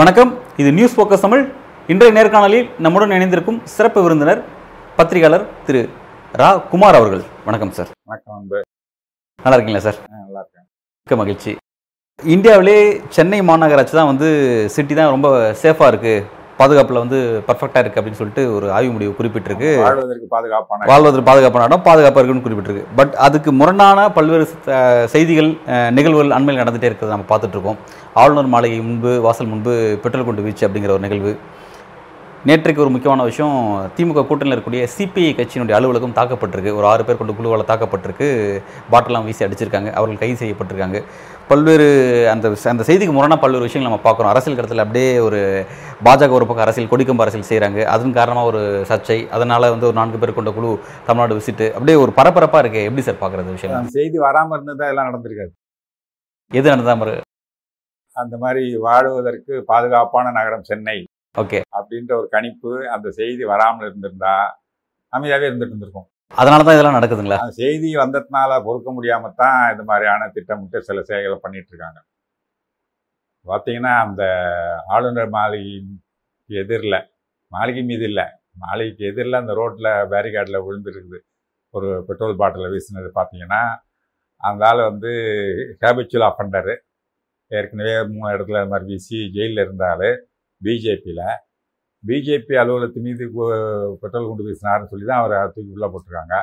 வணக்கம். இது news focus Tamil. இன்றைய நேர்காணலில் நம்முடன் இணைந்திருக்கும் சிறப்பு விருந்தினர் பத்திரிகையாளர் திரு ரா குமார் அவர்கள். வணக்கம் சார். வணக்கம் நல்லா இருக்கீங்களா சார்? நல்லா இருக்கேன். மிக்க மகிழ்ச்சி. இந்தியாவிலே சென்னை மாநகராட்சி தான் வந்து சிட்டி தான் ரொம்ப சேஃபாக இருக்குது பாதுகாப்பில் வந்து பர்ஃபெக்டாக இருக்குது அப்படின்னு சொல்லிட்டு ஒரு ஆய்வு முடிவு குறிப்பிட்டிருக்கு. வாழ்வதற்கு பாதுகாப்பான வாழ்வதற்கு பாதுகாப்பான இடம் பாதுகாப்பாக இருக்குன்னு குறிப்பிட்டிருக்கு. பட் அதுக்கு முரணான பல்வேறு செய்திகள் நிகழ்வுகள் அண்மையில் நடந்துகிட்டே இருக்கிறத நம்ம பார்த்துட்டு இருக்கோம். ஆளுநர் மாளிகை முன்பு வாசல் முன்பு பெட்ரோல் குண்டு வீச்சு அப்படிங்கிற ஒரு நிகழ்வு. நேற்றைக்கு ஒரு முக்கியமான விஷயம் திமுக கூட்டணியில் இருக்கக்கூடிய சிபிஐ கட்சியினுடைய அலுவலகம் தாக்கப்பட்டிருக்கு. ஒரு ஆறு பேர் கொண்ட குழுவால் தாக்கப்பட்டிருக்கு. பாட்டெல்லாம் வீசி அடிச்சிருக்காங்க. அவர்கள் கைது செய்யப்பட்டிருக்காங்க. பல்வேறு அந்த அந்த செய்திக்கு முரணாக பல்வேறு விஷயங்கள் நம்ம பார்க்குறோம். அரசியல் கடத்தில் அப்படியே ஒரு பாஜக ஒரு பக்கம் அரசியல் கொடிக்கம்பு அரசியல் செய்கிறாங்க அதன் காரணமாக ஒரு சர்ச்சை. அதனால் வந்து ஒரு நான்கு பேர் கொண்ட குழு தமிழ்நாடு விசிட்டு அப்படியே ஒரு பரபரப்பாக இருக்கு. எப்படி சார் பார்க்குறது விஷயம் செய்தி வராம இருந்ததா எல்லாம் நடந்திருக்காது. எது நடந்தா மாதிரி அந்த மாதிரி வாழுவதற்கு பாதுகாப்பான நகரம் சென்னை. ஓகே. அப்படின்ற ஒரு கணிப்பு அந்த செய்தி வராமல் இருந்திருந்தா அமைதியாவே இருந்துட்டு இருந்திருக்கும். அதனால தான் இதெல்லாம் நடக்குதுங்களா? அந்த செய்தி வந்ததுனால பொறுக்க முடியாம தான் இது மாதிரியான திட்டமிட்டு சில செயல்களை பண்ணிட்டு இருக்காங்க. பார்த்தீங்கன்னா அந்த ஆளுநர் மாளிகை எதிரில் மாளிகை மீது இல்லை மாளிகைக்கு எதிரில் அந்த ரோட்டில் பேரிகார்டில் விழுந்துருக்குது. ஒரு பெட்ரோல் பாட்டிலை வீசினது பார்த்தீங்கன்னா அந்த ஆள் வந்து ஹேபிச்சுவல் அஃபண்டரு ஏற்கனவே மூணு இடத்துல அது மாதிரி வீசி ஜெயிலில் இருந்தால் பிஜேபியில். பிஜேபி அலுவலகத்து மீது பெட்ரோல் குண்டு வீசினாருன்னு சொல்லி தான் அவரை தூக்கி உள்ளே போட்டிருக்காங்க.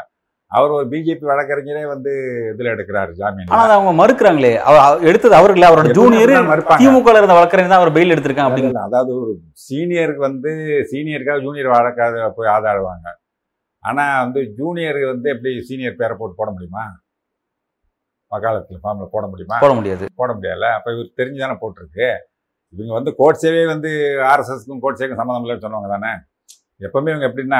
அவர் ஒரு பிஜேபி வழக்கறிஞரே வந்து இதில் எடுக்கிறாரு ஜாமீன். ஆனால் அவங்க மறுக்கிறாங்களே. அவர் எடுத்தது அவர் இல்லை. அவரோட ஜூனியர் திமுக இருந்த வழக்கறிஞர் தான் அவர் பெயில் எடுத்திருக்காங்க அப்படிங்கிற அதாவது ஒரு சீனியருக்கு வந்து சீனியருக்காக ஜூனியர் வழக்காக போய் ஆதாடுவாங்க ஆனால் வந்து ஜூனியருக்கு வந்து எப்படி சீனியர் பேரை போட்டு போட முடியுமா? வக்காலத்தில் ஃபார்மில் போட முடியுமா? போட முடியாது. போட முடியல அப்போ இவர் தெரிஞ்சு தானே போட்டிருக்கு. இவங்க வந்து கோட்ஸேவே வந்து ஆர்எஸ்எஸ்க்கும் கோட்ஸேக்கும் சம்மந்தம் இல்லைன்னு சொன்னவங்க தானே. எப்போவுமே இவங்க எப்படின்னா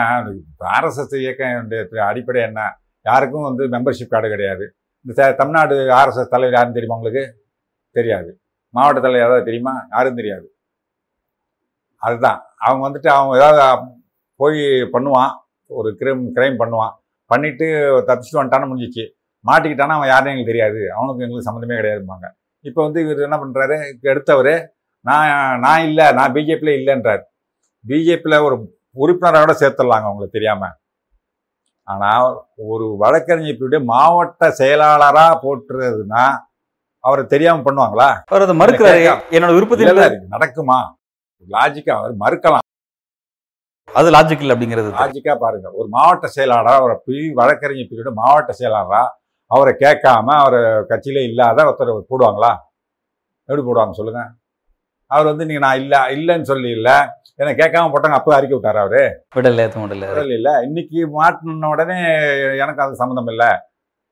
ஆர்எஸ்எஸ் இயக்கம் அடிப்படை என்ன? யாருக்கும் வந்து மெம்பர்ஷிப் கார்டு கிடையாது. இந்த தமிழ்நாடு ஆர்எஸ்எஸ் தலைவர் யாருன்னு தெரியுமா உங்களுக்கு? தெரியாது. மாவட்ட தலைவர் ஏதாவது தெரியுமா? யாரும் தெரியாது. அதுதான். அவங்க வந்துட்டு அவங்க ஏதாவது போய் பண்ணுவான். ஒரு கிரைம் கிரைம் பண்ணுவான். பண்ணிவிட்டு தப்பிச்சுட்டு வந்துட்டான்னு முடிஞ்சிச்சு. மாட்டிக்கிட்டானா அவன் யாருன்னு எங்களுக்கு தெரியாது. அவனுக்கு எங்களுக்கு சம்மந்தமே கிடையாதும்பாங்க. இப்போ வந்து இவர் என்ன பண்ணுறாரு எடுத்தவர் நான் நான் இல்லை நான் பிஜேபியில் இல்லைன்றார். பிஜேபியில் ஒரு உறுப்பினரோட சேர்த்துடலாங்க உங்களுக்கு தெரியாமல் ஆனால் ஒரு வழக்கறிஞர் இப்படி மாவட்ட செயலாளராக போட்டுறதுன்னா அவரை தெரியாமல் பண்ணுவாங்களா? அவர் அதை மறுக்கிறாரு. என்னோட விருப்பத்தில் நடக்குமா? லாஜிக்கா அவர் மறுக்கலாம். அது லாஜிக் இல்லை அப்படிங்கிறது லாஜிக்கா பாருங்க. ஒரு மாவட்ட செயலாளரா அவரை பிரி வழக்கறிஞர் பிரிவோட மாவட்ட செயலாளரா அவரை கேட்காம அவரை கட்சியில இல்லாத ஒருத்தர் போடுவாங்களா? எப்படி போடுவாங்க சொல்லுங்க. அவர் வந்து நீங்க நான் இல்ல இல்லைன்னு சொல்லி இல்ல என்ன கேட்காம போட்டாங்க அப்போ அறிக்கை விட்டாரு அவரு விடல ஏற்ற முடியல இல்ல இல்ல இன்னைக்கு மாட்டின உடனே எனக்கு அது சம்மந்தம் இல்லை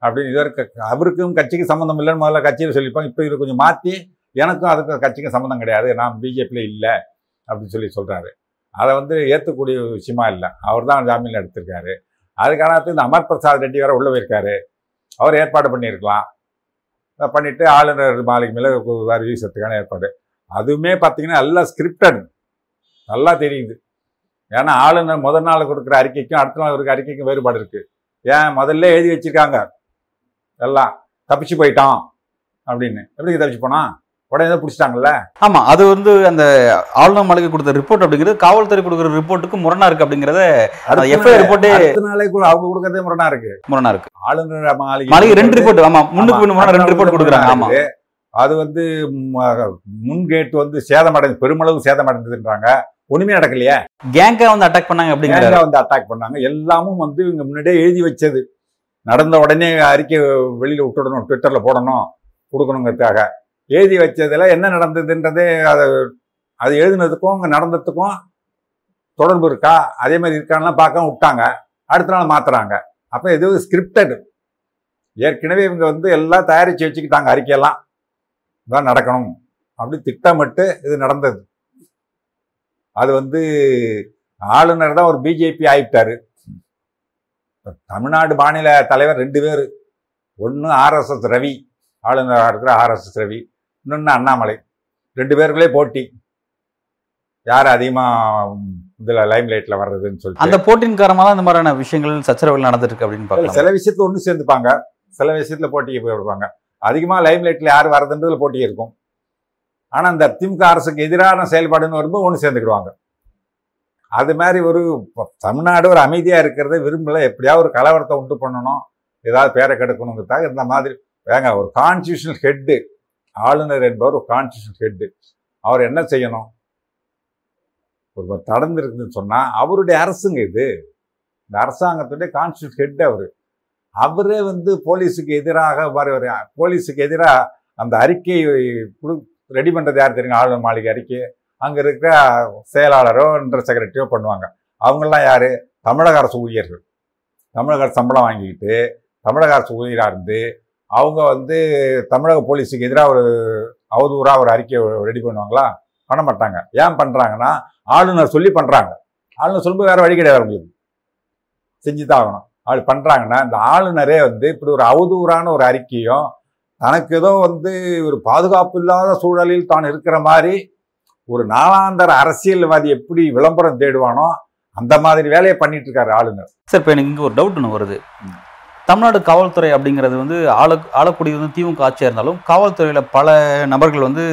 அப்படின்னு இது வரைக்கும் அவருக்கும் கட்சிக்கு சம்மந்தம் இல்லைன்னு முதல்ல கட்சியில் சொல்லியிருப்பாங்க இப்போ இது கொஞ்சம் மாற்றி எனக்கும் அதுக்கும் கட்சிக்கும் சம்மந்தம் கிடையாது நான் பிஜேபியில் இல்லை அப்படின்னு சொல்லி சொல்றாரு அதை வந்து ஏற்றக்கூடிய விஷயமா இல்லை அவர் தான் ஜாமீன் எடுத்திருக்காரு அதுக்கான இந்த அமர் பிரசாத் ரெட்டி வேற உள்ள போயிருக்காரு அவர் ஏற்பாடு பண்ணியிருக்கலாம் அதை பண்ணிட்டு ஆளுநர் மாளிகை மேலே வேறு வீசத்துக்கான ஏற்பாடு அதுவுமே பார்த்தீங்கன்னா எல்லாம் ஸ்கிரிப்டட் நல்லா தெரியுது. ஏன்னா ஆளுநர் முதல் நாள் கொடுக்குற அறிக்கைக்கும் அடுத்த நாள் கொடுக்குற அறிக்கைக்கும் வேறுபாடு இருக்கு. ஏன்? முதல்ல எழுதி வச்சிருக்காங்க. எல்லாம் தப்பிச்சு போயிட்டான் அப்படின்னு. எப்படி தப்பிச்சு போனான் உடனே பிடிச்சிட்டாங்கல்ல? ஆமா அது வந்து அந்த ஆளுநர் மாளிகை கொடுத்த ரிப்போர்ட் அப்படிங்கிறது காவல்துறை கொடுக்குற ரிப்போர்ட்டுக்கு முரணா இருக்கு அப்படிங்கறத எஃப்ஐஆர் ரிப்போர்ட்டே நாளே அவங்க கொடுக்கறதே முரணா இருக்கு. முரணா இருக்கு. ஆளுநர் மாளிகை ரெண்டு ரிப்போர்ட் ஆமா முன்னுக்கு முரணா ரெண்டு ரிப்போர்ட் கொடுக்குறாங்க ஆமா. இருக்குது. அது வந்து முன் கேட் வந்து சேதமடைந்து பெருமளவு சேதமடைந்ததுன்றாங்க. ஒண்ணுமே நடக்கலையே. கேங்கா வந்து அட்டாக் பண்ணாங்க அப்படிங்கிறாரு. நேரா வந்து அட்டாக் பண்ணாங்க. எல்லாமும் வந்து இவங்க முன்னாடியே எழுதி வச்சது. நடந்த உடனே அறிக்கை வெளியில விட்டுடணும் ட்விட்டர்ல போடணும் கொடுக்கணுங்கிறதுக்காக. எழுதி வச்சதுல என்ன நடந்ததுன்றதே அதை அது எழுதுனதுக்கும் அங்க நடந்ததுக்கும் தொடர்பு இருக்கா? அதே மாதிரி இருக்கான்லாம் பார்க்காம விட்டாங்க. அடுத்த நாள் மாத்துறாங்க. அப்ப இது ஸ்கிரிப்டட் ஏற்கனவே இவங்க வந்து எல்லாம் தயாரிச்சு வச்சுக்கிட்டாங்க அறிக்கையெல்லாம். இதான் நடக்கணும். அப்படி திட்டமிட்டு இது நடந்தது. அது வந்து ஆளுநர் தான் ஒரு பிஜேபி ஆயிட்டாரு. தமிழ்நாடு மாநில தலைவர் ரெண்டு பேர். ஒன்று ஆர்எஸ்எஸ் ரவி ஆளுநராக இருக்கிற ஆர்எஸ்எஸ் ரவி இன்னொன்று அண்ணாமலை. ரெண்டு பேருக்குள்ளே போட்டி. யார் அதிகமாக இதுல லைம் லைட்ல வர்றதுன்னு சொல்லிட்டு. அந்த போட்டியின் காரணமாக தான் இந்த மாதிரியான விஷயங்கள் சச்சரவுகள் நடந்துட்டு இருக்கு அப்படின்னு பார்க்கலாம். சில விஷயத்துல ஒண்ணு சேர்ந்துப்பாங்க. சில விஷயத்துல போட்டிக்கு போயிருப்பாங்க அதிகமாக லைம் லைட்டில் யார் வர்றதுன்றதுல போட்டி இருக்கும். ஆனால் அந்த திமுக அரசுக்கு எதிரான செயல்பாடுன்னு வரும்போது ஒன்று சேர்ந்துக்கிடுவாங்க. அது மாதிரி ஒரு தமிழ்நாடு ஒரு அமைதியாக இருக்கிறத விரும்பல. எப்படியாவது ஒரு கலவரத்தை உண்டு பண்ணணும். ஏதாவது பேரை கெடுக்கணுங்கிறதாக இந்த மாதிரி ஏங்க ஒரு கான்ஸ்டியூஷனல் ஹெட்டு ஆளுநர் என்பவர் ஒரு கான்ஸ்டியூஷனல் ஹெட்டு அவர் என்ன செய்யணும்? ஒரு தடந்து இருக்குதுன்னு அவருடைய அரசுங்க இது. இந்த அரசாங்கத்துடைய கான்ஸ்டியூஷன் ஹெட் அவர். அவரே வந்து போலீஸுக்கு எதிராக வர ஒரு போலீஸுக்கு எதிராக அந்த அறிக்கையை ரெடி பண்ணுறது யார் தெரியுங்க ஆளுநர் மாளிகை அறிக்கை. அங்கே இருக்கிற செயலாளரோ என்ற செக்ரட்டரியோ பண்ணுவாங்க. அவங்கெல்லாம் யார்? தமிழக அரசு ஊழியர்கள். தமிழக அரசு சம்பளம் வாங்கிக்கிட்டு தமிழக அரசு ஊழியராக இருந்து அவங்க வந்து தமிழக போலீஸுக்கு எதிராக ஒரு அவதூறாக ஒரு அறிக்கையை ரெடி பண்ணுவாங்களா? பண்ண மாட்டாங்க. ஏன் பண்ணுறாங்கன்னா ஆளுநர் சொல்லி பண்ணுறாங்க ஆளுநர் சொல்லும்போது வேறு வழி கிடையாது அவங்களுக்கு. செஞ்சு தான் ஆகணும். அப்படி பண்ணுறாங்கன்னா இந்த ஆளுநரே வந்து இப்படி ஒரு அவதூறான ஒரு அறிக்கையும் தனக்கு ஏதோ வந்து ஒரு பாதுகாப்பு இல்லாத சூழலில் தான் இருக்கிற மாதிரி ஒரு நாளாந்தர அரசியல்வாதி எப்படி விளம்பரம் தேடுவானோ அந்த மாதிரி வேலையை பண்ணிட்டு இருக்காரு ஆளுநர். சார் இப்போ எனக்கு இங்கே ஒரு டவுட் ஒன்று வருது. தமிழ்நாடு காவல்துறை அப்படிங்கிறது வந்து ஆள ஆளக்கூடியது வந்து திமுக ஆட்சியாக இருந்தாலும் காவல்துறையில் பல நபர்கள் வந்து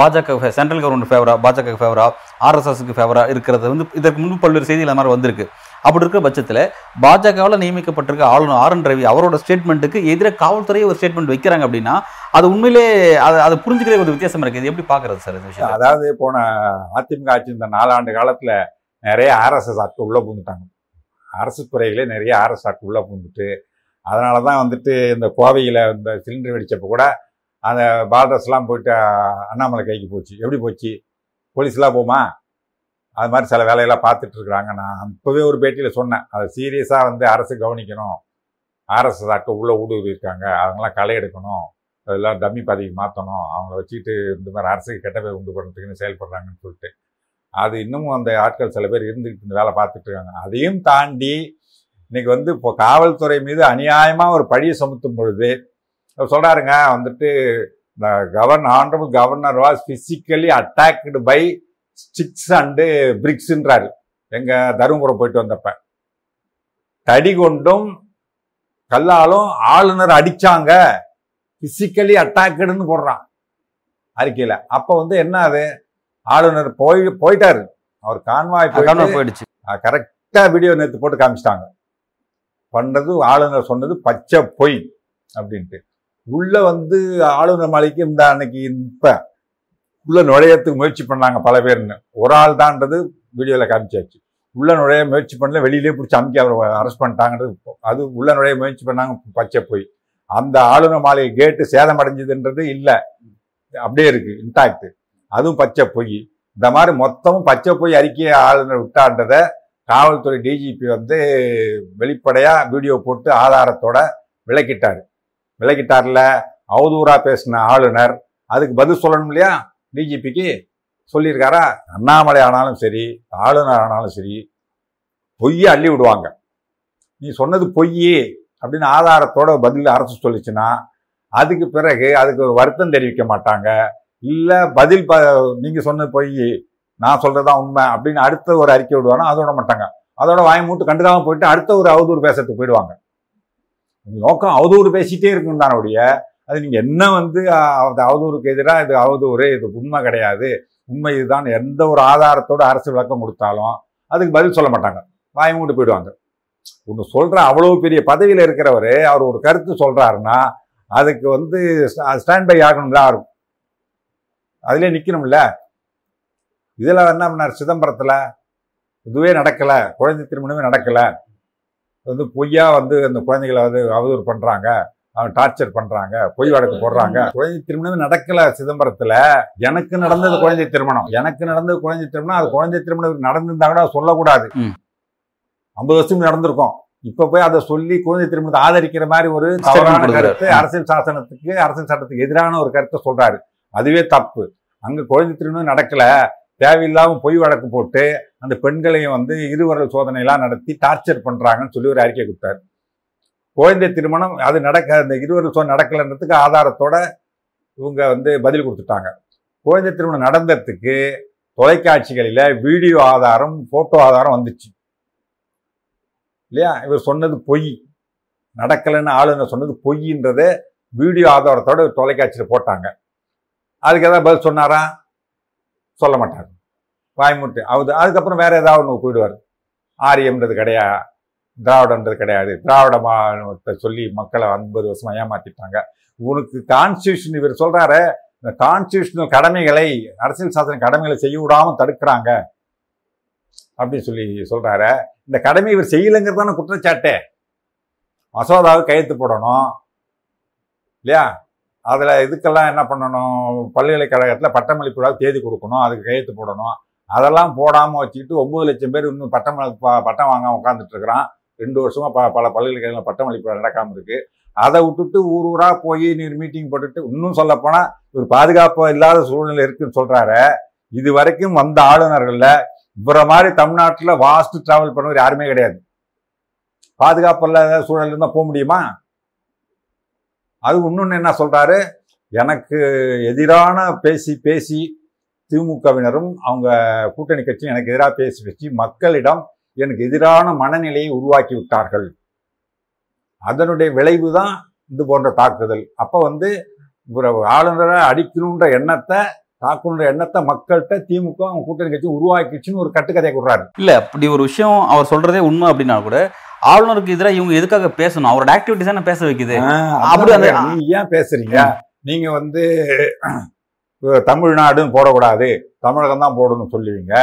பாஜக சென்ட்ரல் கவர்மெண்ட் ஃபேவரா பாஜக ஃபேவரா ஆர்எஸ்எஸ்க்கு ஃபேவரா இருக்கிறது வந்து இதற்கு முன்பு பல்வேறு செய்திகள் அந்த மாதிரி வந்திருக்கு. அப்படி இருக்கிற பட்சத்தில் பாஜகவில் நியமிக்கப்பட்டிருக்க ஆளுநர் ஆர் என் ரவி அவரோட ஸ்டேட்மெண்ட்டுக்கு எதிராக காவல்துறையை ஒரு ஸ்டேட்மெண்ட் வைக்கிறாங்க அப்படின்னா அது உண்மையிலே அதை அதை புரிஞ்சுக்கிற ஒரு வித்தியாசம் இருக்குது எப்படி பார்க்கறது சார் இந்த விஷயம் அதாவது போன அதிமுக ஆட்சி இந்த நாலாண்டு காலத்தில் நிறைய ஆர்எஸ்எஸ் ஆட்கள் உள்ளே பூந்துட்டாங்க அரசு துறைகளே நிறைய ஆர்எஸ் ஆட்கள் உள்ளே பூந்துட்டு அதனால தான் வந்துட்டு இந்த கோவையில் இந்த சிலிண்டர் வெடிச்சப்போ கூட அந்த பார்டர்ஸ்லாம் போயிட்டு அண்ணாமலை கைக்கு போச்சு. எப்படி போச்சு? போலீஸ்லாம் போமா அது மாதிரி சில வேலையெல்லாம் பார்த்துட்டு இருக்கிறாங்க. நான் அப்போவே ஒரு பேட்டியில் சொன்னேன். அதை சீரியஸாக வந்து அரசு கவனிக்கணும். ஆர்எஸ்எஸ் ஆட்கள் உள்ளே ஊடுருவி இருக்காங்க. அவங்களாம் களை எடுக்கணும். அதெல்லாம் டம்மி பதவிக்கு மாற்றணும் அவங்கள வச்சுக்கிட்டு இந்த மாதிரி அரசுக்கு கெட்ட பேர் உண்டு பண்ணுறதுக்குன்னு செயல்படுறாங்கன்னு சொல்லிட்டு. அது இன்னமும் அந்த ஆட்கள் சில பேர் இருந்துக்கிட்டு இந்த வேலை பார்த்துட்டு இருக்காங்க. அதையும் தாண்டி இன்றைக்கி வந்து இப்போ காவல்துறை மீது அநியாயமாக ஒரு பழியை சுமத்தும் பொழுது சொல்கிறாருங்க வந்துட்டு இந்த govern honourable governor was physically attacked by sticks and பிரிக்ஸ்ன்றாரு. எங்க தருமபுரம் போயிட்டு வந்தப்ப. தடி கொண்டும் கல்லாலும் ஆளுநர் அடிச்சாங்க. பிசிக்கலி அட்டாக்குன்னு போடுறான். அறிக்கையில. அப்ப வந்து என்ன அது? ஆளுநர் போய் போயிட்டாரு. அவர் கான்வாய் போயிடுச்சு. கரெக்டா வீடியோ நேத்து போட்டு காமிச்சிட்டாங்க. பண்ணது ஆளுநர் சொன்னது பச்சை பொய். அப்படின்ட்டு. உள்ள வந்து ஆளுநர் மாளிகைக்கு இந்த அன்னைக்கு இப்ப உள்ள நுழையத்துக்கு முயற்சி பண்ணாங்க பல பேர்னு. ஒரு ஆள் தான்றது வீடியோவில் காமிச்சாச்சு. உள்ளே நுழைய முயற்சி பண்ணல வெளியிலே பிடிச்சி அமுக்கி அவரை அரெஸ்ட் பண்ணிட்டாங்கிறது அது உள்ள நுழைய முயற்சி பண்ணாங்க பச்சை பொய். அந்த ஆளுநர் மாளிகை கேட்டு சேதம் அடைஞ்சதுன்றது அப்படியே இருக்குது இன்டாக்ட் அதுவும் பச்சை பொய். இந்த மாதிரி மொத்தமும் பச்சை பொய் அறிக்கையை ஆளுநர் விட்டான்றதை காவல்துறை டிஜிபி வந்து வெளிப்படையாக வீடியோ போட்டு ஆதாரத்தோட விளக்கிட்டார். விளக்கிட்டார்ல அவதூறாக பேசின ஆளுநர். அதுக்கு பதில் சொல்லணும் இல்லையா? டிஜிபிக்கு சொல்லியிருக்காரா? அண்ணாமலை ஆனாலும் சரி ஆளுநர் ஆனாலும் சரி பொய்யை அள்ளி விடுவாங்க. நீ சொன்னது பொய் அப்படின்னு ஆதாரத்தோட பதில் அரசு சொல்லிச்சுன்னா அதுக்கு பிறகு அதுக்கு ஒரு வருத்தம் தெரிவிக்க மாட்டாங்க. இல்லை பதில் ப நீங்கள் சொன்னது பொய் நான் சொல்றதுதான் உண்மை அப்படின்னு அடுத்த ஒரு அறிக்கை விடுவாங்க அதோட மாட்டாங்க. அதோட வாய் மூட்டு கண்டுக்காமல் போயிட்டு அடுத்த ஒரு அவதூறு பேசுறதுக்கு போயிடுவாங்க. நோக்கம் அவதூறு பேசிட்டே இருக்கும் தானே அது நீங்கள் என்ன வந்து அது அந்த அவதூறுக்கு எதிராக இது அவதூறு இது உண்மை கிடையாது. உண்மை இதுதான். எந்த ஒரு ஆதாரத்தோடு அரசு விளக்கம் கொடுத்தாலும் அதுக்கு பதில் சொல்ல மாட்டாங்க. வாய் மூட்டு போயிடுவாங்க. ஒன்று சொல்கிற அவ்வளோ பெரிய பதவியில் இருக்கிறவர் அவர் ஒரு கருத்து சொல்கிறாருன்னா அதுக்கு வந்து ஸ்டாண்ட் பை ஆகணும் தான் இருக்கும் அதுலயே நிக்கணும்ல. என்ன பண்ணார்? சிதம்பரத்தில். இதுவே நடக்கலை. குழந்தை திருமணமே நடக்கல. வந்து பொய்யா வந்து அந்த குழந்தைகளை வந்து அவதூறு பண்ணுறாங்க அவன் டார்ச்சர் பண்றாங்க பொய் வழக்கு போடுறாங்க. குழந்தை திருமணமே நடக்கல சிதம்பரத்துல. எனக்கு நடந்தது குழந்தை திருமணம். எனக்கு நடந்தது குழந்தை திருமணம். அது குழந்தை திருமணம் நடந்திருந்தா கூட சொல்லக்கூடாது. ஐம்பது வருஷம் நடந்திருக்கும். இப்ப போய் அதை சொல்லி குழந்தை திருமணத்தை ஆதரிக்கிற மாதிரி ஒரு தவறான. கருத்து அரசியல் சாசனத்துக்கு அரசியல் சட்டத்துக்கு எதிரான ஒரு கருத்தை சொல்றாரு. அதுவே தப்பு. அங்க குழந்தை திருமணம் நடக்கல. தேவையில்லாம பொய் வழக்கு போட்டு அந்த பெண்களையும் வந்து இருவரல் சோதனை எல்லாம் நடத்தி டார்ச்சர் பண்றாங்கன்னு சொல்லி ஒரு அறிக்கை கொடுத்தாரு. குழந்தை திருமணம் அது நடக்க அந்த இருவர் சோதனை நடக்கலைன்றதுக்கு ஆதாரத்தோட இவங்க வந்து பதில் கொடுத்துட்டாங்க. குழந்தை திருமணம் நடந்ததுக்கு தொலைக்காட்சிகளில் வீடியோ ஆதாரம் ஃபோட்டோ ஆதாரம் வந்துச்சு. இல்லையா? இவர் சொன்னது பொய். நடக்கலைன்னு ஆளுநர் சொன்னது பொய்ன்றதை வீடியோ ஆதாரத்தோட தொலைக்காட்சியில் போட்டாங்க. அதுக்கு ஏதாவது பதில் சொன்னாரா? சொல்ல மாட்டார். வாய்மூட்டு. அது அதுக்கப்புறம் வேறு ஏதாவது ஒன்று போயிடுவார். ஆரியம்ன்றது கிடையாது திராவிடன்றது கிடையாது. திராவிட மாநிலத்தை சொல்லி மக்களை ஐம்பது வருஷமாக ஏமாத்திட்டாங்க. உனக்கு கான்ஸ்டியூஷன் இவர் சொல்கிறாரு இந்த கான்ஸ்டியூஷனல் கடமைகளை அரசியல் சாசன கடமைகளை செய்ய விடாமல் தடுக்கிறாங்க. அப்படின்னு சொல்லி சொல்கிறாரு இந்த கடமை இவர் செய்யலைங்கிறது தானே குற்றச்சாட்டே. மசோதாவை கையெழுத்து போடணும். இல்லையா? அதில் இதுக்கெல்லாம் என்ன பண்ணணும்? பல்கலைக்கழகத்தில் பட்டமளிப்பு தேதி கொடுக்கணும். அதுக்கு கையெழுத்து போடணும். அதெல்லாம் போடாமல் வச்சுக்கிட்டு ஒம்பது லட்சம் பேர் இன்னும் பட்டம் பட்டம் வாங்காம உட்காந்துட்டு இருக்கிறான். ரெண்டு வருஷமாக ப பல பல்கலைக்கழகங்கள் பட்டமளிப்பு நடக்காமல் இருக்குது அதை விட்டுட்டு ஊர் ஊராக போய் நீர் மீட்டிங் போட்டுட்டு இன்னும் சொல்லப்போனால் ஒரு பாதுகாப்பு இல்லாத சூழ்நிலை இருக்குன்னு சொல்கிறாரு இது வரைக்கும் வந்த ஆளுநர்களில் இவரை மாதிரி தமிழ்நாட்டில் வாஸ்ட் ட்ராவல் பண்ணவர் யாருமே கிடையாது. பாதுகாப்பு இல்லாத சூழல் இருந்தால் போக முடியுமா? அது இன்னொன்று என்ன சொல்கிறாரு எனக்கு எதிரான பேசி பேசி திமுகவினரும் அவங்க கூட்டணி கட்சியும் எனக்கு எதிராக பேசி பேசி மக்களிடம் எனக்கு எதிரான மனநிலையை உருவாக்கி விட்டார்கள். அதனுடைய விளைவு தான் இது போன்ற தாக்குதல். அப்ப வந்து இவரை ஆளுநரை அடிக்கணுன்ற எண்ணத்தை தாக்கணுன்ற எண்ணத்தை மக்கள்கிட்ட திமுக அவங்க கூட்டணி கட்சி உருவாக்கிச்சுன்னு ஒரு கட்டுக்கதையை கொடுறாரு. இல்ல அப்படி ஒரு விஷயம் அவர் சொல்றதே உண்மை அப்படின்னா கூட ஆளுநருக்கு எதிராக இவங்க எதுக்காக பேசணும்? அவரோட ஆக்டிவிட்டிஸ் தானே பேச வைக்குது? அப்படி நீ ஏன் பேசுறீங்க? நீங்க வந்து தமிழ்நாடுன்னு போடக்கூடாது. தமிழகம் தான் போடணும்னு சொல்லுவீங்க.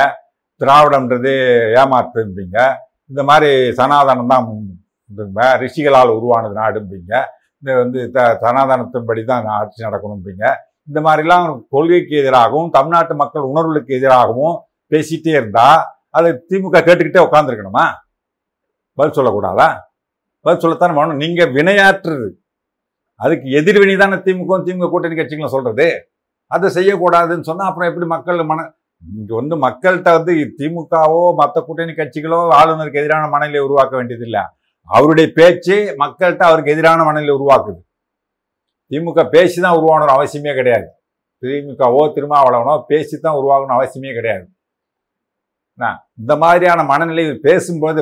திராவிடம்ன்றது ஏமாத்தும்பீங்க இந்த மாதிரி சனாதனம் தான் ரிஷிகளால் உருவானது நாடும்பிங்க. இந்த வந்து த சனாதனத்தின்படி தான் ஆட்சி நடக்கணும்பிங்க. இந்த மாதிரிலாம் கொள்கைக்கு எதிராகவும் தமிழ்நாட்டு மக்கள் உணர்வுகளுக்கு எதிராகவும் பேசிகிட்டே இருந்தால் அதை திமுக கேட்டுக்கிட்டே உட்காந்துருக்கணுமா பதில் சொல்லக்கூடாதா? பதில் சொல்லத்தானே வேணும். நீங்கள் வினையாற்றுறது. அதுக்கு எதிர்வினை தானே திமுக திமுக கூட்டணி கட்சிகளும் சொல்கிறது அதை செய்யக்கூடாதுன்னு சொன்னால் அப்புறம் எப்படி மக்கள் மன இங்கே வந்து மக்கள்கிட்ட வந்து திமுகவோ மற்ற கூட்டணி கட்சிகளோ ஆளுநருக்கு எதிரான மனநிலை உருவாக்க வேண்டியதில்லை அவருடைய பேச்சு மக்கள்கிட்ட அவருக்கு எதிரான மனநிலை உருவாக்குது. திமுக பேசி தான் உருவாகணும் அவசியமே கிடையாது. திமுகவோ திருமாவளவனோ பேசி தான் உருவாகணும் அவசியமே கிடையாது. இந்த மாதிரியான மனநிலை பேசும்போது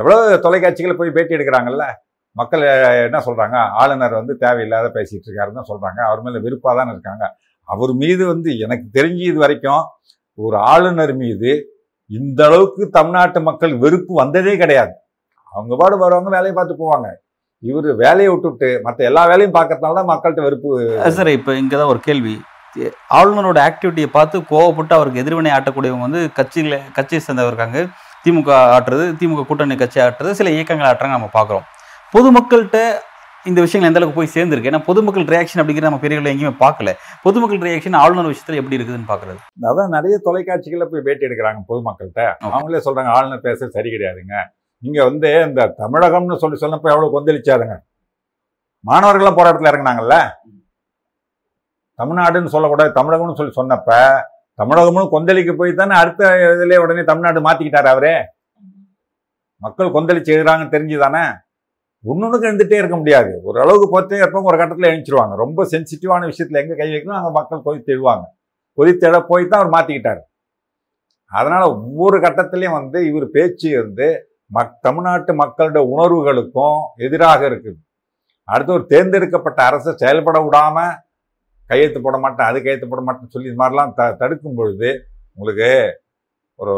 எவ்வளோ தொலைக்காட்சிகள் போய் பேட்டி எடுக்கிறாங்கல்ல? மக்கள் என்ன சொல்கிறாங்க ஆளுநர் வந்து தேவையில்லாத பேசிகிட்டு இருக்காருன்னு தான் அவர் மேலே விருப்பாக தானே இருக்காங்க. அவர் மீது வந்து எனக்கு தெரிஞ்சு இது வரைக்கும் ஒரு ஆளுநர் மீது இந்த அளவுக்கு தமிழ்நாட்டு மக்கள் வெறுப்பு வந்ததே கிடையாது. அவங்க பாடு வருவாங்க வேலையை பார்த்து போவாங்க. இவர் வேலையை விட்டுட்டு மற்ற எல்லா வேலையும் பார்க்கறதுனால தான் மக்கள்கிட்ட வெறுப்பு சார் இப்போ இங்கே தான் ஒரு கேள்வி. ஆளுநரோட ஆக்டிவிட்டியை பார்த்து கோவப்பட்டு அவருக்கு எதிர்வினை ஆட்டக்கூடியவங்க வந்து கட்சியில் கட்சியை சேர்ந்தவர் இருக்காங்க. திமுக ஆட்டுறது திமுக கூட்டணி கட்சி ஆட்டுறது சில இயக்கங்கள் ஆட்டுறாங்க நம்ம பார்க்குறோம். பொதுமக்கள்கிட்ட இந்த விஷயங்கள் எந்த அளவுக்கு போய் சேர்ந்துருக்கு? ஏன்னா பொதுமக்கள் ரியாக்ஷன் அப்படிங்கிறது நம்ம பெரியவர்கள் எங்கேயுமே பார்க்கல. பொதுமக்கள் ரியாக்ஷன் ஆளுநர் விஷயத்தில் எப்படி இருக்குதுன்னு பார்க்குறது? அதான் நிறைய தொலைக்காட்சிகள்ல போய் பேட்டி எடுக்கிறாங்க பொதுமக்கள்கிட்ட. அவங்களே சொல்றாங்க ஆளுநர் பேசுறது சரி கிடையாதுங்க. நீங்க வந்து இந்த தமிழகம்னு சொல்லி சொன்னப்ப எவ்வளவு கொந்தளிச்சாருங்க? மாணவர்கள்லாம் போராட்டத்தில் இறங்குனாங்கல்ல? தமிழ்நாடுன்னு சொல்லக்கூடாது தமிழகம்னு சொல்லி சொன்னப்ப தமிழகம்னு கொந்தளிக்க போய் தானே அடுத்த இதுல உடனே தமிழ்நாடு மாத்திக்கிட்டாரு அவரே. மக்கள் கொந்தளிச்சு எழுதுறாங்கன்னு தெரிஞ்சுதானே? ஒன்னொன்னுக்கு எழுந்துகிட்டே இருக்க முடியாது. ஒரு அளவுக்கு பொறுத்தே இருப்பவங்க ஒரு கட்டத்தில் எழுந்திருவாங்க ரொம்ப சென்சிட்டிவான விஷயத்தில் எங்கே கை வைக்கணும் அங்கே மக்கள் கொதித்து எழுவாங்க கொதித்தெட போய் தான் அவர் மாற்றிக்கிட்டார் அதனால் ஒவ்வொரு கட்டத்துலேயும் வந்து இவர் பேச்சு வந்து மக் தமிழ்நாட்டு மக்களுடைய உணர்வுகளுக்கும் எதிராக இருக்குது. அடுத்து ஒரு தேர்ந்தெடுக்கப்பட்ட அரசை செயல்பட விடாமல் கையெழுத்து போட மாட்டேன் அது கையெழுத்து போட மாட்டேன்னு சொல்லி இது மாதிரிலாம் த தடுக்கும் பொழுது உங்களுக்கு ஒரு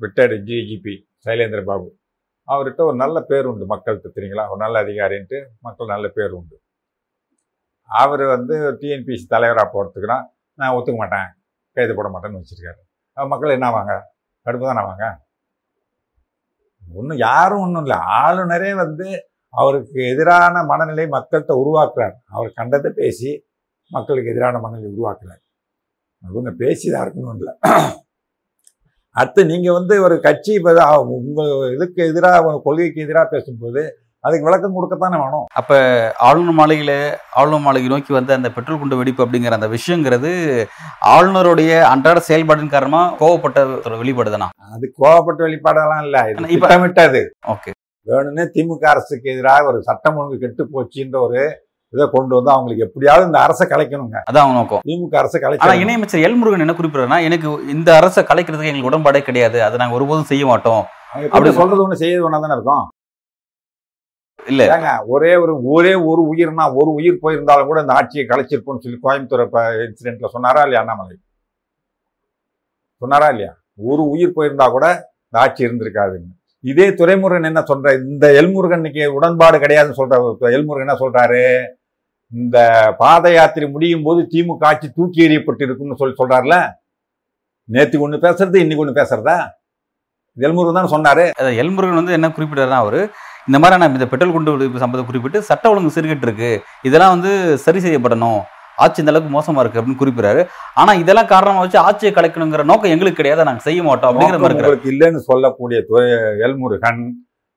ரிட்டையர்டு ஜிஜிபி சைலேந்திர பாபு. அவர்கிட்ட ஒரு நல்ல பேர் உண்டு மக்கள்கிட்ட தெரியுங்களா? ஒரு நல்ல அதிகாரின்ட்டு மக்கள் நல்ல பேர் உண்டு. அவர் வந்து டிஎன்பிசி தலைவராக போகிறதுக்குனா நான் ஒத்துக்க மாட்டேன். கைது போட மாட்டேன்னு வச்சுருக்காரு. மக்கள் என்ன ஆவாங்க? கடுப்பு தானே ஆவாங்க? ஒன்றும் யாரும் ஒன்றும் இல்லை. ஆளுநரே வந்து அவருக்கு எதிரான மனநிலை மக்கள்கிட்ட உருவாக்குறார். அவர் கண்டதை பேசி மக்களுக்கு எதிரான மனநிலை உருவாக்குறார். அவங்க பேசிதான் இருக்கணும் இல்லை. அடுத்து நீங்க வந்து ஒரு கட்சி இப்போ உங்க இதுக்கு எதிராக உங்க கொள்கைக்கு எதிராக பேசும்போது அதுக்கு விளக்கம் கொடுக்கத்தானே வேணும். ஆளுநர் மாளிகையில் ஆளுநர் மாளிகை நோக்கி வந்த அந்த பெட்ரோல் குண்டு வெடிப்பு அப்படிங்கிற அந்த விஷயங்கிறது ஆளுநருடைய அன்றாட செயல்பாட்டின் காரணமாக கோவப்பட்ட ஒரு வெளிப்பாடுதானா? அது கோவப்பட்ட வெளிப்பாடெல்லாம் இல்லை. இப்ப- திட்டமிட்டது. ஓகே. வேணும்னே திமுக அரசுக்கு எதிராக ஒரு சட்டம் ஒழுங்கு கெட்டு போச்சுன்ற ஒரு இதை கொண்டு வந்து அவங்களுக்கு எப்படியாவது இந்த அரசை கலைக்கணுங்க. அதான் அவங்க நோக்கம். திமுக அரசை கலைக்கணும். இணையமைச்சர் எல் முருகன் என்ன குறிப்பிடுறாருன்னா எனக்கு இந்த அரசை கலைக்கிறதுக்கு எங்களுக்கு உடன்பாடே கிடையாது. அதை நாங்க ஒருபோதும் செய்ய மாட்டோம். அப்படி சொல்றது ஒண்ணு செய்யறது ஒண்ணா தானே இருக்கும்? இல்ல. ஒரே ஒரு ஒரே ஒரு உயிர்னா ஒரு உயிர் போயிருந்தாலும் கூட இந்த ஆட்சியை கலைச்சிருப்போம்னு சொல்லி கோயம்புத்தூர் இன்சிடென்ட்ல சொன்னாரா இல்லையா அண்ணாமலை? சொன்னாரா இல்லையா? ஒரு உயிர் போயிருந்தா கூட இந்த ஆட்சி இருந்திருக்காதுன்னு. இதே துரைமுருகன் என்ன சொல்ற இந்த எல்முருகன் இன்னைக்கு உடன்பாடு கிடையாதுன்னு சொல்ற எல்முருகன் என்ன சொல்றாரு? இந்த பாத யாத்திரை முடியும் போது திமுக ஆட்சி தூக்கி எறியப்பட்டு இருக்கும்னு சொல்லி சொல்றாருல? நேத்து ஒண்ணு பேசுறது இன்னைக்கு ஒண்ணு பேசுறதா? எல்முருகன் தான் சொன்னாரு. அதான் எல் முருகன் வந்து என்ன குறிப்பிட்டாருன்னா அவரு இந்த மாதிரியான இந்த பெட்ரோல் குண்டு வெடிப்பு சம்பவத்தை குறிப்பிட்டு சட்ட ஒழுங்கு சீர்கெட்டு இருக்கு. இதெல்லாம் வந்து சரி செய்யப்படணும். ஆட்சி இந்த அளவுக்கு மோசமா இருக்கு அப்படின்னு குறிப்பிடாரு ஆனா இதெல்லாம் காரணமா வச்சு ஆட்சியை கலைக்கணுங்கிற நோக்கம் எங்களுக்கு கிடையாது? நாங்க செய்ய மாட்டோம் அப்படிங்கிற மாதிரி இல்லைன்னு சொல்லக்கூடிய எல்முருகன்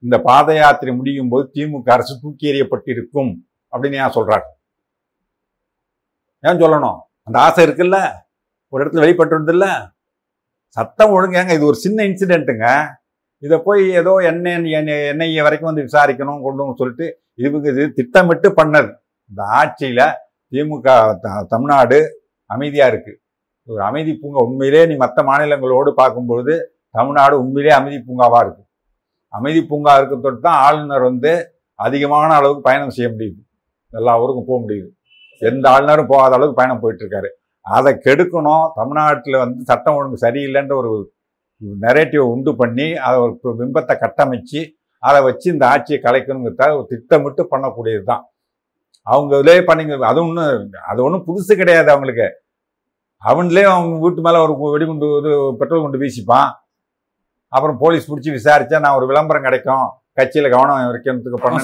இந்த பாத யாத்திரை முடியும் போது திமுக அரசு தூக்கி எறியப்பட்டிருக்கும் அப்படின்னு ஏன் சொல்றாரு? ஏன் சொல்லணும்? அந்த ஆசை இருக்குல்ல? ஒரு இடத்துல வெளிப்பட்டு சத்தம் சட்டம் இது ஒரு சின்ன இன்சிடென்ட்டுங்க இதை போய் ஏதோ எண்ணெய் என்ஐஏ வரைக்கும் வந்து விசாரிக்கணும் கொண்டு சொல்லிட்டு இவங்க இது திட்டமிட்டு பண்ணது. இந்த ஆட்சியில் திமுக த- தமிழ்நாடு அமைதியாக இருக்குது ஒரு அமைதி பூங்கா உண்மையிலே நீ மற்ற மாநிலங்களோடு பார்க்கும்பொழுது தமிழ்நாடு உண்மையிலே அமைதி பூங்காவாக இருக்குது அமைதி பூங்கா இருக்கிறதோடு தான் ஆளுநர் வந்து அதிகமான அளவுக்கு பயணம் செய்ய முடியுது. எல்லா ஊருக்கும் போக முடியுது. எந்த ஆளுநரும் போகாத அளவுக்கு பயணம் போயிட்டு இருக்காரு அதை கெடுக்கணும். தமிழ்நாட்டில் வந்து சட்டம் ஒழுங்கு சரியில்லைன்ற ஒரு நெரேட்டிவை உண்டு பண்ணி அதை ஒரு பிம்பத்தை கட்டமைச்சு அதை வச்சு இந்த ஆட்சியை கலைக்கணுங்கிறத ஒரு திட்டமிட்டு பண்ணக்கூடியது தான் அவங்க இதுலேயே பண்ணிங்க அது ஒன்றும் அது ஒன்றும் புதுசு கிடையாது அவங்களுக்கு. அவன்லேயே அவங்க வீட்டு மேலே ஒரு வெடிகுண்டு இது பெட்ரோல் குண்டு வீசிப்பான். அப்புறம் போலீஸ் பிடிச்சி விசாரித்தா நான் ஒரு விளம்பரம் கிடைக்கும். கட்சியில கவனம் வைக்கிறதுக்கு பண்ண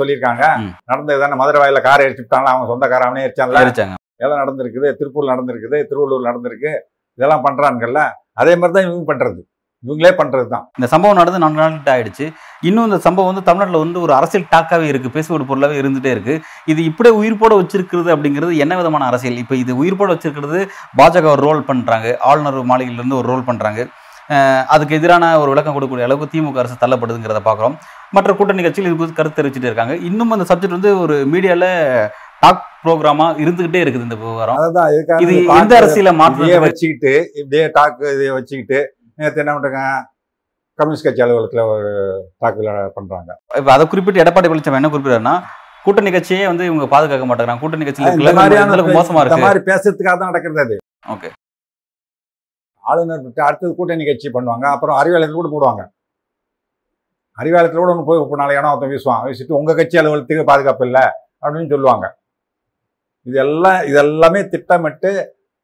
சொல்லியிருக்காங்க. நடந்தது தானே மதுரை வாயில காரை அடிச்சுட்டாங்களா அவன் சொந்த காரை அவனே அடிச்சான்ல எரிச்சாங்க. எல்லாம் நடந்திருக்குது திருப்பூர் நடந்திருக்குது திருவள்ளூர் நடந்திருக்கு. இதெல்லாம் பண்றாங்கல்ல அதே மாதிரி தான் இவங்க பண்றது. இவங்களே பண்றது தான். இந்த சம்பவம் நடந்து நான்கு நாட்கள் ஆயிடுச்சு. இன்னும் இந்த சம்பவம் வந்து தமிழ்நாட்டில் வந்து ஒரு அரசியல் டாக்காவே இருக்கு. பேசுவோட பொருளாவே இருந்துட்டே இருக்கு. இது இப்படியே உயிர்ப்போட வச்சிருக்கிறது அப்படிங்கிறது என்ன விதமான அரசியல்? இப்போ இது உயிர்ப்போட வச்சிருக்கிறது பாஜக ஒரு ரோல் பண்றாங்க. ஆளுநர் மாளிகையில இருந்து ஒரு ரோல் பண்றாங்க. அதுக்கு எதிரான ஒரு விளக்கம் கொடுக்கக்கூடிய அளவுக்கு திமுக அரசு தள்ளப்படுதுங்கிறத பார்க்குறோம். மற்ற கூட்டணி கட்சிகள் இது குறித்து கருத்து தெரிவிச்சுட்டு இருக்காங்க. இன்னும் அந்த சப்ஜெக்ட் வந்து ஒரு மீடியால டாக் ப்ரோக்ராமா இருந்துகிட்டே இருக்குது இந்த விவகாரம். இது இந்த எந்த அரசியல மாற்றம் வச்சுக்கிட்டு இப்படியே டாக்கு இதையே வச்சுக்கிட்டு நேற்று என்ன பண்றாங்க கம்யூனிஸ்ட் கட்சி அலுவலகத்தில் ஒரு தாக்குதல் பண்றாங்க. இப்ப அதை குறிப்பிட்டு எடப்பாடி பழனிசாமி என்ன குறிப்பிட்டாருன்னா கூட்டணி கட்சியே வந்து இவங்க பாதுகாக்க மாட்டேங்கிறாங்க. கூட்டணி கட்சியில மோசமா இருக்கு? மாதிரி பேசுறதுக்காக தான் நடக்கிறது அது. ஓகே ஆளுநர் அடுத்தது கூட்டணி கட்சி பண்ணுவாங்க. அப்புறம் அறிவாலயத்தில் கூட போடுவாங்க. அறிவாளத்தில் கூட ஒன்று போய் இப்போ நாளைக்கு இடம் ஒருத்தன் வீசுவான். வீசிட்டு உங்கள் கட்சி அலுவலகத்துக்கு பாதுகாப்பு இல்லை அப்படின்னு சொல்லுவாங்க. இதெல்லாம் இதெல்லாமே திட்டமிட்டு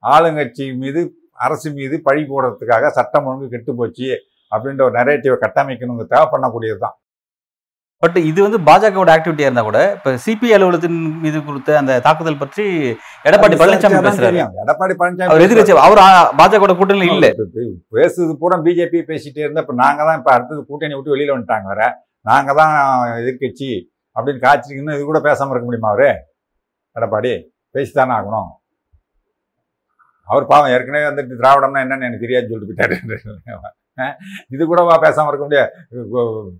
ஆளுங்கட்சி மீது அரசு மீது பழி போடுறதுக்காக சட்டம் ஒழுங்கு கெட்டு போச்சு அப்படின்ற ஒரு நெரேட்டிவை கட்டமைக்கணுங்கிறதுக்காக பண்ணக்கூடியது தான் பட் இது வந்து பாஜகவோட ஆக்டிவிட்டியா இருந்தா கூட இப்ப சிபி அலுவலகத்தின் மீது கொடுத்த அந்த தாக்குதல் பற்றி எடப்பாடி பழனிசாமி பேசுறாரு. எடப்பாடி அவர் பழனிசாமி எதிர்கட்சி அவர் பாஜகவோட கூட்டணியில இல்ல. பேசுறது பூரா பிஜேபி பேசிட்டே இருந்தா இப்ப நாங்க தான் இப்ப அடுத்தது கூட்டணி விட்டு வெளியில வந்துட்டாங்க வேற. நாங்க தான் எதிர்க்கட்சி அப்படின்னு காய்ச்சிருக்கணும் இது கூட பேசாம இருக்க முடியுமா அவரு? எடப்பாடி பேசித்தானே ஆகணும். அவர் பாவம் ஏற்கனவே வந்துட்டு திராவிடம்னா என்னன்னு எனக்கு தெரியாதுன்னு சொல்லிட்டு போயிட்டாரு. இது கூடவா பேசாம இருக்க முடியாது.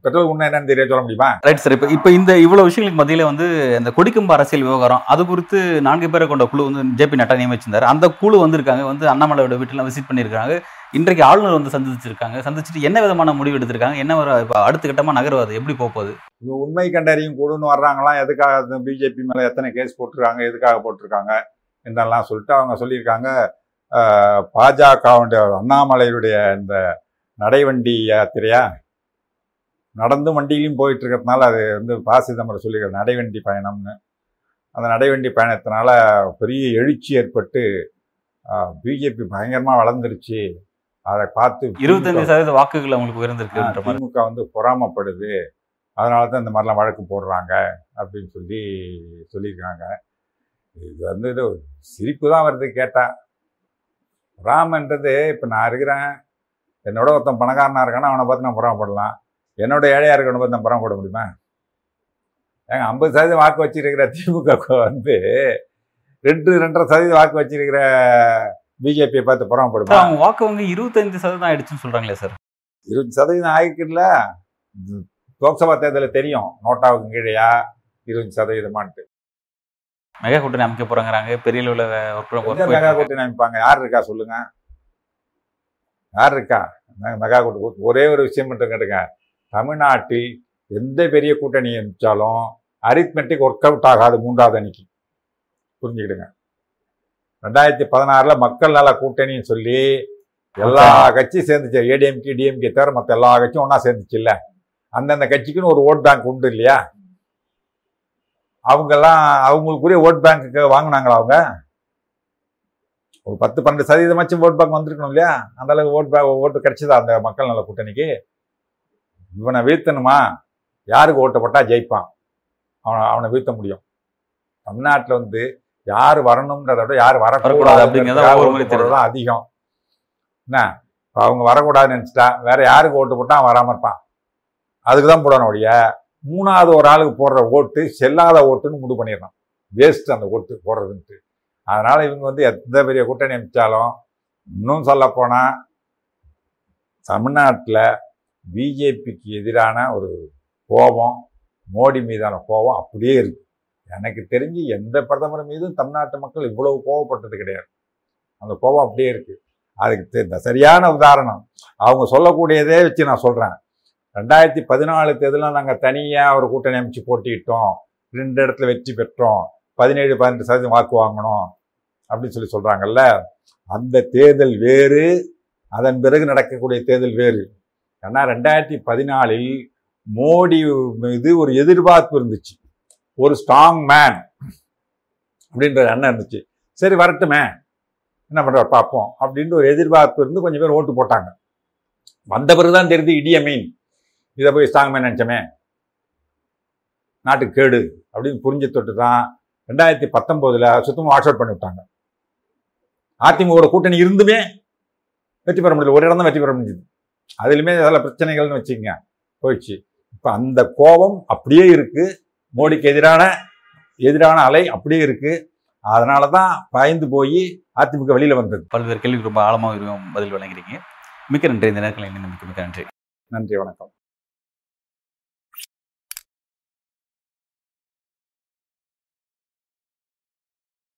பெட்ரோல் உண்மை என்னன்னு தெரியாது சொல்ல முடியுமா? ரைட் சார் இப்ப இப்ப இந்த இவ்வளவு விஷயங்களுக்கு மத்தியில வந்து இந்த கொடிக்கம்பு அரசியல் விவகாரம் அது குறித்து நான்கு பேரை கொண்ட குழு வந்து ஜேபி நட்டா நியமிச்சிருந்தாரு. அந்த குழு வந்திருக்காங்க வந்து அண்ணாமலையோட வீட்டுலாம் விசிட் பண்ணியிருக்காங்க. இன்றைக்கு ஆளுநர் வந்து சந்திச்சிருக்காங்க. சந்திச்சுட்டு என்ன விதமான முடிவு எடுத்திருக்காங்க? என்ன ஒரு இப்ப அடுத்த கட்டமா நகர்வாது எப்படி போக போகுது? இது உண்மை கண்டறியும் கூடுன்னு வர்றாங்களாம் எதுக்காக பிஜேபி மேல எத்தனை கேஸ் போட்டிருக்காங்க? எதுக்காக போட்டிருக்காங்க? என்னெல்லாம் சொல்லிட்டு அவங்க சொல்லியிருக்காங்க. பாஜகவுடைய அண்ணாமலையுடைய இந்த நடைவண்டி யாத்திரையா? நடந்து வண்டியிலையும் போயிட்டு இருக்கிறதுனால அது வந்து பா சிதம்பரம் சொல்லியிருக்காரு நடைவண்டி பயணம்னு. அந்த நடைவண்டி பயணத்தினால பெரிய எழுச்சி ஏற்பட்டு பிஜேபி பயங்கரமா வளர்ந்துருச்சு. அதை பார்த்து இருபத்தஞ்சு சதவீத வாக்குகள் அவங்களுக்கு உயர்ந்திருக்குன்ற மாதிரி. திமுக வந்து பொறாமப்படுது. அதனால தான் இந்த மாதிரிலாம் வழக்கு போடுறாங்க அப்படின்னு சொல்லி சொல்லியிருக்காங்க. இது வந்து இது சிரிப்பு தான் வருது கேட்டா. பொறாமன்றது இப்போ நான் இருக்கிறேன். என்னோட ஒருத்தன் பணக்காரனா இருக்கானா அவனை பார்த்து நான் பொறாமப்படலாம். என்னோட ஏழையா இருக்கவனை பார்த்து நான் பொறாமப்பட முடியுமா? ஏங்க ஐம்பது சதவீதம் வாக்கு வச்சிருக்கிற திமுக வந்து ரெண்டு ரெண்டரை சதவீதம் வாக்கு வச்சிருக்கிற பிஜேபியை பார்த்து பொறாமப்படுமா? அவங்க வாக்கு வந்து இருபத்தஞ்சு சதவீதம் ஆயிடுச்சுன்னு சொல்றாங்களே சார். இருபது சதவீதம் ஆகிக்கல லோக்சபா தேர்தலில் தெரியும். நோட்டாவுக்கு கீழேயா? இருபது சதவீதமான்ட்டு. மெகா கூட்டணி அமைக்க போறாங்கறாங்க. பெரிய அளவில் மெகா கூட்டணி அமைப்பாங்க? யார் இருக்கா சொல்லுங்க. யார் இருக்கா? மெ- மெகா கூட்டணி ஒரே ஒரு விஷயம் மட்டும் கேட்டுங்க. தமிழ்நாட்டில் எந்த பெரிய கூட்டணி அமைச்சாலும் அரித்மெட்டிக் ஒர்க் அவுட் ஆகாது மூன்றாவது அணிக்கு. புரிஞ்சுக்கிடுங்க. ரெண்டாயிரத்தி பதினாறுல மக்கள் நல கூட்டணின்னு சொல்லி எல்லா கட்சியும் சேர்ந்துச்சு. ஏடிஎம்கே டிஎம்கே தவிர மற்ற எல்லா கட்சியும் ஒன்றா சேர்ந்துச்சு இல்ல அந்தந்த கட்சிக்குன்னு ஒரு ஓட் பேங்க் உண்டு இல்லையா? அவங்கெல்லாம் அவங்களுக்குரிய ஓட் பேங்க்கு வாங்கினாங்களா அவங்க? ஒரு பத்து பன்னெண்டு சதவீதமாச்சும் ஓட் பேங்க் வந்திருக்கணும் இல்லையா? அந்த அளவுக்கு ஓட் பேங்க் ஓட்டு கிடைச்சதா அந்த மக்கள் நல கூட்டணிக்கு? இவனை வீழ்த்தணுமா? யாருக்கு ஓட்டு போட்டா ஜெயிப்பான்? அவனை அவனை வீழ்த்த முடியும். தமிழ்நாட்டில் வந்து யார் வரணுன்றதை விட யார் வரக்கூடாது அப்படிங்கிறத அதிகம். என்ன? இப்போ அவங்க வரக்கூடாதுன்னு நினச்சிட்டா வேற யாருக்கு ஓட்டு போட்டா அவன் வராம இருப்பான்? அதுக்கு தான் போடணும் ஒழிய. மூணாவது ஒரு ஆளுக்கு போடுற ஓட்டு செல்லாத ஓட்டுன்னு முடிவு பண்ணிடணும். வேஸ்ட் அந்த ஓட்டு போடுறதுன்ட்டு. அதனால் இவங்க வந்து எந்த பெரிய கூட்டணி அமைச்சாலும் இன்னும் சொல்லப்போனால் தமிழ்நாட்டில் பிஜேபிக்கு எதிரான ஒரு கோபம் மோடி மீதான கோபம் அப்படியே இருக்கு. எனக்கு தெரிஞ்சு எந்த பிரதமர் மீதும் தமிழ்நாட்டு மக்கள் இவ்வளவு கோவப்பட்டது கிடையாது. அந்த கோபம் அப்படியே இருக்கு. அதுக்கு தெ- சரியான உதாரணம். அவங்க சொல்லக்கூடியதே வச்சு நான் சொல்கிறேன் ரெண்டாயிரத்தி பதினாலு தேர்தலில் நாங்கள் தனியாக ஒரு கூட்டணி அமைச்சு போட்டியிட்டோம். ரெண்டு இடத்துல வெற்றி பெற்றோம். பதினேழு பதினெட்டு சதவீதம் வாக்கு வாங்கினோம். அப்படின்னு சொல்லி சொல்கிறாங்கல்ல அந்த தேர்தல் வேறு அதன் பிறகு நடக்கக்கூடிய தேர்தல் வேறு. ஏன்னா ரெண்டாயிரத்தி பதினாலில் மோடி மீது ஒரு எதிர்பார்ப்பு இருந்துச்சு. ஒரு ஸ்ட்ராங் மேன் அப்படின்ற எண்ணம் இருந்துச்சு. சரி வரட்டுமே. என்ன பண்றாரு பார்ப்போம் அப்படின்ட்டு ஒரு எதிர்பார்ப்பு இருந்து கொஞ்சம் பேர் ஓட்டு போட்டாங்க. வந்த பிறகு தான் தெரியுது இடிய மீன் இதை போய் ஸ்ட்ராங் மேன் நினச்சோமே. நாட்டுக்கு கேடு அப்படின்னு புரிஞ்ச தொட்டு தான் ரெண்டாயிரத்தி பத்தொம்போதில் சுத்தமாக வாஷ் அவுட் பண்ணி விட்டாங்க அதிமுக கூட்டணி இருந்துமே வெற்றி பெற முடியல. ஒரு இடம் தான் வெற்றி பெற முடிஞ்சது. அதுலையுமே சில பிரச்சனைகள்னு வச்சுக்கங்க. போயிடுச்சு. இப்போ அந்த கோபம் அப்படியே இருக்கு. மோடிக்கு எதிரான எதிரான அலை அப்படியே இருக்கு. அதனால தான் பயந்து போய் அதிமுக வெளியில வந்தது. பல்வேறு கேள்விக்கு ரொம்ப ஆழமாக பதில் வழங்குறீங்க மிக்க நன்றி. இந்த நேரத்தில் மிக்க மிக்க நன்றி. நன்றி. வணக்கம்.